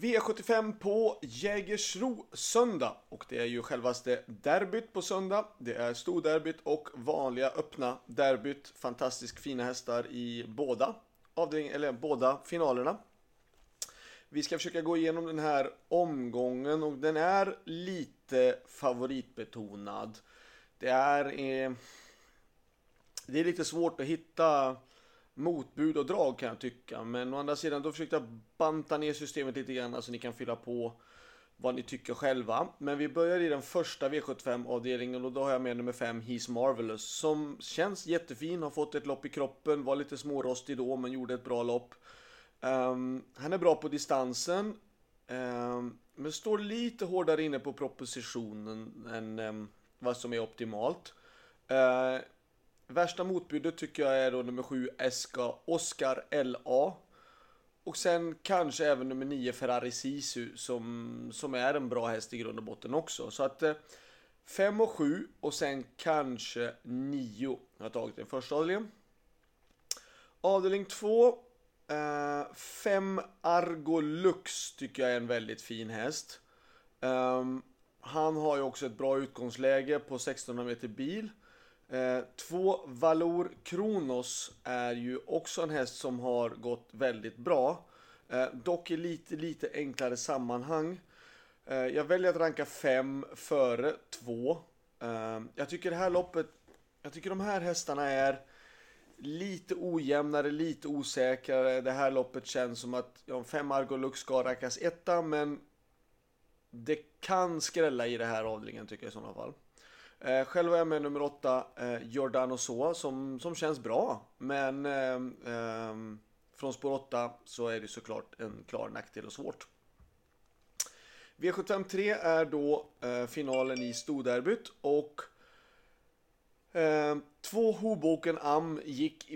V75 på Jägersro söndag och det är ju självaste derbyt på söndag. Det är storderbyt och vanliga öppna derbyt. Fantastiskt fina hästar i båda avdelning, eller båda finalerna. Vi ska försöka gå igenom den här omgången och den är lite favoritbetonad. Det är, eh, det är lite svårt att hitta motbud och drag kan jag tycka. Men å andra sidan då försökte jag banta ner systemet lite grann så ni kan fylla på vad ni tycker själva. Men vi börjar i den första V75-avdelningen och då har jag med nummer 5, He's Marvelous. Som känns jättefin, har fått ett lopp i kroppen, var lite smårostig då men gjorde ett bra lopp. Um, han är bra på distansen. Um, men står lite hårdare inne på propositionen än um, vad som är optimalt. Uh, Värsta motbudet tycker jag är då nummer 7 Eska Oscar LA. Och sen kanske även nummer 9 Ferrari Sisu som, som är en bra häst i grund och botten också. Så att eh, 5 och 7 och sen kanske 9 har jag tagit den första avdelningen. Avdelning 2 5 eh, Argolux tycker jag är en väldigt fin häst. Um, han har ju också ett bra utgångsläge på 1600 meter bil. Eh, två Valor Kronos är ju också en häst som har gått väldigt bra. Eh, dock i lite, lite enklare sammanhang. Eh, jag väljer att ranka 5 före 2. Eh, jag tycker det här loppet, jag tycker de här hästarna är lite ojämnare, lite osäkrare. Det här loppet känns som att ja, fem Argolux ska rankas etta, men det kan skrälla i det här avdelningen tycker jag i sådana fall. Eh, själv är jag med nummer åtta, eh, Giordano Soa, som, som känns bra. Men eh, eh, från spår 8 så är det såklart en klar nackdel och svårt. V753 är då eh, finalen i storderbyt och eh, två Hoboken Am gick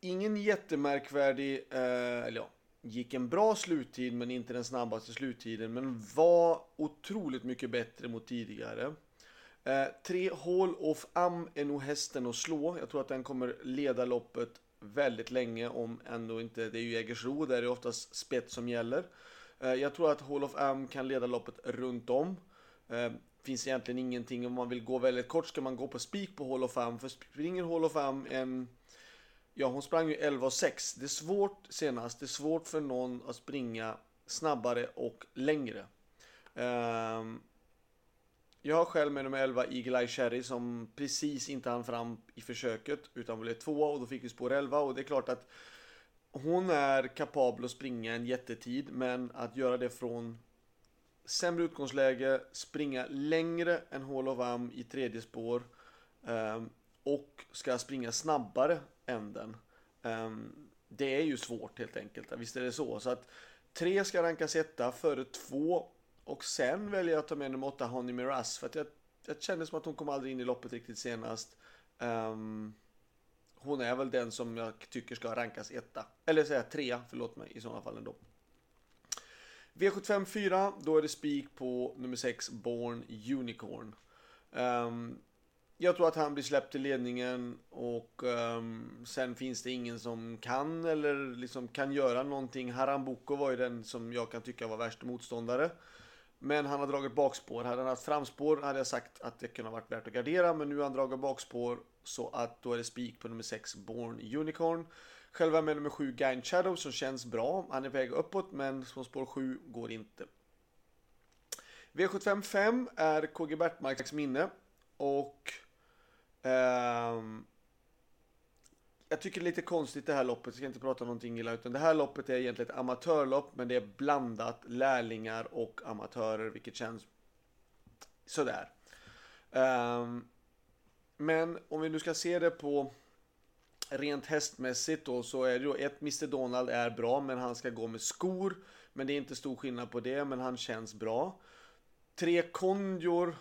ingen jättemärkvärdig, eh, eller ja, gick en bra sluttid men inte den snabbaste sluttiden men var otroligt mycket bättre mot tidigare. Eh, tre Hall of Am är nog hästen att slå. Jag tror att den kommer leda loppet väldigt länge om ändå inte, det är ju Jägersro där det är oftast spets som gäller. Eh, jag tror att Hall of Am kan leda loppet runt om. Eh, finns egentligen ingenting, om man vill gå väldigt kort ska man gå på spik på Hall of Am. För springer Hall of Am en Ja, hon sprang ju 11,6. Det är svårt senast. Det är svårt för någon att springa snabbare och längre. Um, jag har själv med nummer 11 Eagle Eye Cherry som precis inte hann fram i försöket utan blev tvåa och då fick vi spår 11 och det är klart att hon är kapabel att springa en jättetid men att göra det från sämre utgångsläge, springa längre än Hall of Am i tredje spår ehm, och ska springa snabbare än den. Ehm, det är ju svårt helt enkelt, visst är det så. Så att 3 ska rankas etta före 2 och sen väljer jag att ta med nummer 8, Honey Miraz. För att jag, jag kände som att hon kom aldrig in i loppet riktigt senast. Um, hon är väl den som jag tycker ska rankas etta. Eller säga trea, förlåt mig, i sådana fall ändå. V75 4, då är det spik på nummer 6, Born Unicorn. Um, jag tror att han blir släppt i ledningen och um, sen finns det ingen som kan eller liksom kan göra någonting. Haramboko var ju den som jag kan tycka var värst motståndare. Men han har dragit bakspår. Hade han haft framspår hade jag sagt att det kunde ha varit värt att gardera. Men nu har han dragit bakspår så att då är det spik på nummer 6 Born Unicorn. Själva med nummer 7 Gain Shadow som känns bra. Han är väg uppåt men som spår 7 går inte. V75 5 är KG Bertmarks minne. Och um, jag tycker det är lite konstigt det här loppet, jag ska inte prata någonting illa, utan det här loppet är egentligen ett amatörlopp, men det är blandat lärlingar och amatörer, vilket känns sådär. Um, men om vi nu ska se det på rent hästmässigt då, så är det ju ett Mr Donald är bra, men han ska gå med skor. Men det är inte stor skillnad på det, men han känns bra. Tre Konjor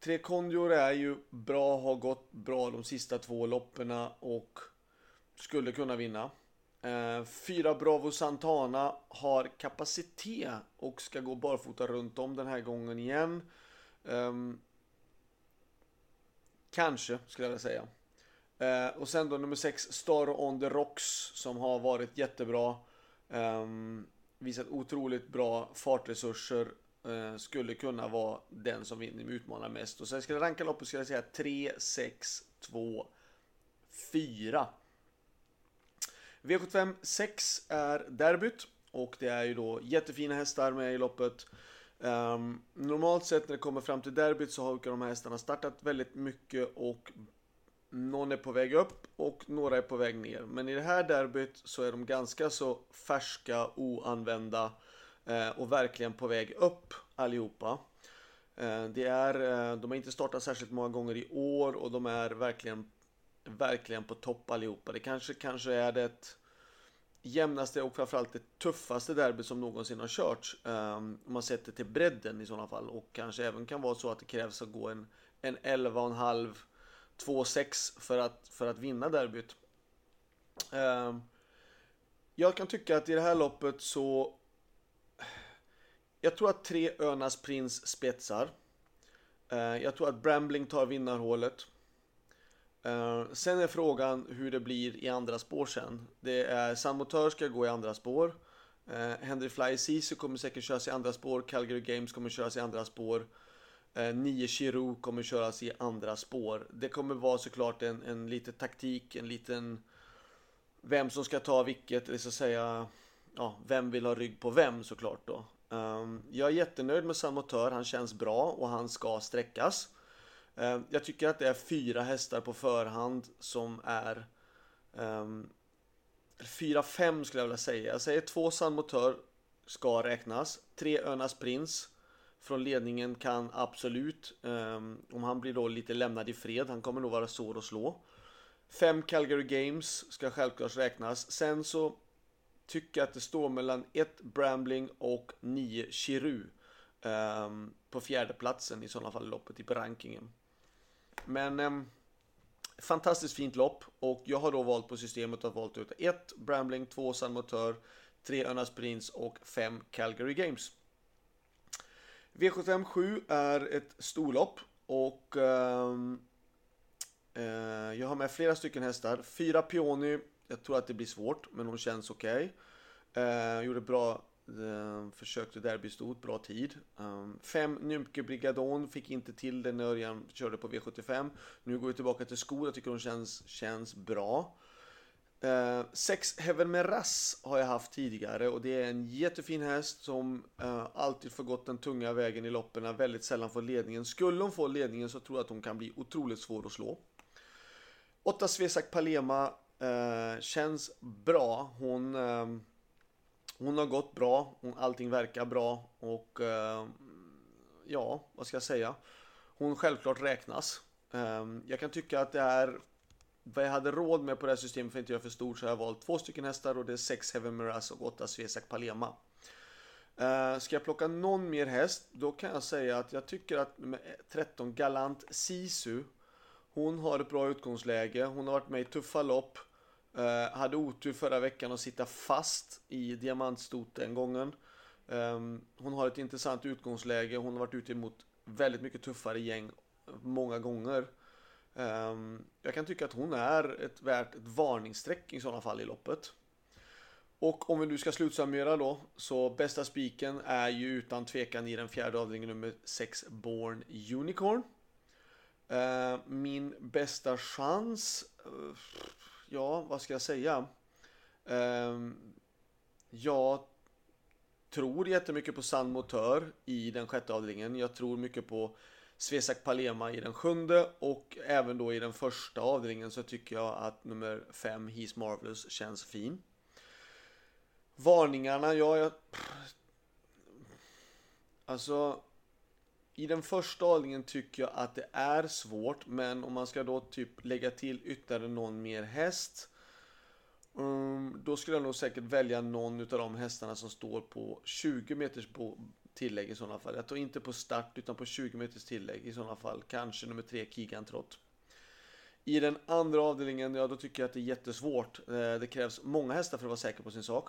Tre kondior är ju bra, har gått bra de sista två loppen och skulle kunna vinna. Eh, fyra Bravo Santana har kapacitet och ska gå barfota runt om den här gången igen. Um, kanske, skulle jag vilja säga. Uh, och sen då nummer 6, Star on the Rocks, som har varit jättebra. Um, visat otroligt bra fartresurser. Eh, skulle kunna vara den som vinner utmanar mest. Och sen ska jag ranka loppet skulle jag säga 3, 6, 2, 4. V75 6 är derbyt. Och det är ju då jättefina hästar med i loppet. Um, normalt sett när det kommer fram till derbyt så har de här hästarna startat väldigt mycket och någon är på väg upp och några är på väg ner. Men i det här derbyt så är de ganska så färska, oanvända Eh, och verkligen på väg upp allihopa. Eh, det är, eh, de har inte startat särskilt många gånger i år och de är verkligen, verkligen på topp allihopa. Det kanske, kanske är det jämnaste och framförallt det tuffaste derby som någonsin har körts. Ehm, om man sätter till bredden i sådana fall och kanske även kan vara så att det krävs att gå en, en 11,5 2-6 för att, för att vinna derbyt. Ehm, jag kan tycka att i det här loppet så jag tror att tre Önas Prins spetsar. Eh, jag tror att Brambling tar vinnarhålet. Eh, sen är frågan hur det blir i andra spår sen. Det är Samotör ska gå i andra spår. Eh, Henry Fly Sisu kommer säkert köras i andra spår. Calgary Games kommer köras i andra spår. Nio Chiro kommer köras i andra spår. Det kommer vara såklart en, en liten taktik, en liten vem som ska ta vilket, eller så att säga ja, vem vill ha rygg på vem såklart då. Um, jag är jättenöjd med Samotör, han känns bra och han ska sträckas. Um, jag tycker att det är fyra hästar på förhand som är um, Fyra, fem skulle jag vilja säga. Jag säger två Samotör ska räknas. Tre Önas Prins från ledningen kan absolut, um, om han blir då lite lämnad i fred, han kommer nog vara svår att slå. Fem Calgary Games ska självklart räknas. Sen så tycker att det står mellan 1 Brambling och 9 Chiru um, på fjärde platsen i sådana fall i loppet i rankingen. Men eh, fantastiskt fint lopp och jag har då valt på systemet att valt ut 1 Brambling, 2 San Motör, 3 Önas Prince och 5 Calgary Games. V75 7 är ett storlopp och ehm, eh, jag har med flera stycken hästar. 4 Peony, jag tror att det blir svårt men hon känns okej. Okay. Eh, gjorde bra eh, Uh, till derbystort, bra tid. Um, fem Nymke Brigadon fick inte till det när Örjan körde på V75. Nu går vi tillbaka till skor, jag tycker hon känns, känns bra. Uh, sex Heaven Meras har jag haft tidigare och det är en jättefin häst som uh, alltid får gått den tunga vägen i loppen, väldigt sällan får ledningen. Skulle hon få ledningen så tror jag att hon kan bli otroligt svår att slå. Åtta Svesak Palema Eh, känns bra. Hon eh, hon har gått bra, allting verkar bra och eh, ja, vad ska jag säga? Hon självklart räknas. Eh, jag kan tycka att det är vad jag hade råd med på det här systemet för att inte göra för stort så har jag valt två stycken hästar och det är sex Heaven Miraz och åtta Svesak Palema. Uh, ska jag plocka någon mer häst, då kan jag säga att jag tycker att med 13 Galant Sisu Hon har ett bra utgångsläge, hon har varit med i tuffa lopp Uh, hade otur förra veckan att sitta fast i diamantstot den gången. Um, ehm, hon har ett intressant utgångsläge. Hon har varit ute mot väldigt mycket tuffare gäng många gånger. Um, jag kan tycka att hon är ett värt ett varningsstreck i sådana fall i loppet. Och om vi nu ska slutsummera då, så bästa spiken är ju utan tvekan i den fjärde avdelningen nummer 6 Born Unicorn. Uh, min bästa chans? Uh, ja, vad ska jag säga? Ehm, jag tror jättemycket på San Motör i den sjätte avdelningen. Jag tror mycket på Svesak Palema i den sjunde och även då i den första avdelningen så tycker jag att nummer fem He's Marvelous känns fin. Varningarna, ja, jag... Alltså, i den första avdelningen tycker jag att det är svårt, men om man ska då typ lägga till ytterligare någon mer häst. Um, då skulle jag nog säkert välja någon av de hästarna som står på 20 meters tillägg i sådana fall. Jag tror inte på start utan på 20 meters tillägg i sådana fall. Kanske nummer 3 Kigan Trott. I den andra avdelningen, ja då tycker jag att det är jättesvårt. Eh, det krävs många hästar för att vara säker på sin sak.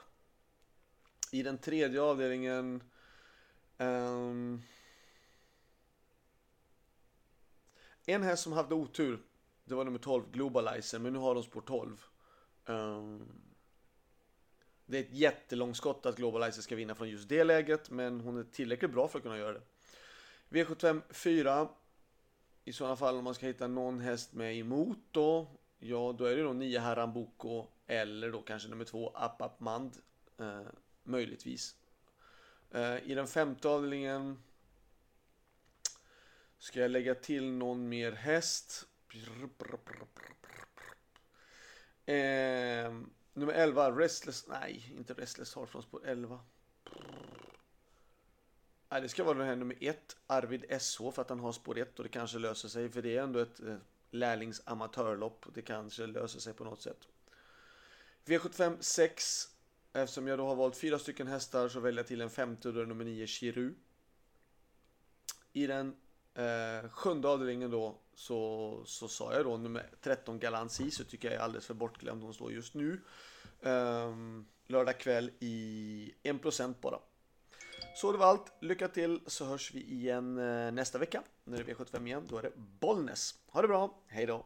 I den tredje avdelningen um, En häst som hade otur, det var nummer 12, Globalizer, men nu har de spår 12. Um, ehm, Det är ett jättelångskott att Globalizer ska vinna från just det läget, men hon är tillräckligt bra för att kunna göra det. V75 4. I sådana fall om man ska hitta någon häst med emot då, ja då är det då 9 Haramboko eller då kanske nummer 2 Apapmand. Eh, möjligtvis. Eh, I den femte avdelningen ska jag lägga till någon mer häst. Eh, nummer 11, Restless, nej inte Restless Heart från spår 11. Nej, det ska vara den här nummer 1, Arvid SH, för att han har spår 1 och det kanske löser sig, för det är ändå ett eh, lärlingsamatörlopp. Det kanske löser sig på något sätt. V75 6. Eftersom jag då har valt fyra stycken hästar så väljer jag till en femte och då är nummer 9 Chiru. I den eh, sjunde avdelningen då så, så sa jag då nummer 13 Galant så tycker jag är alldeles för bortglömd. Hon står just nu. Eh, lördag kväll i 1% bara. Så det var allt. Lycka till så hörs vi igen eh, nästa vecka när det är V75 igen. Då är det Bollnäs. Ha det bra. Hej då.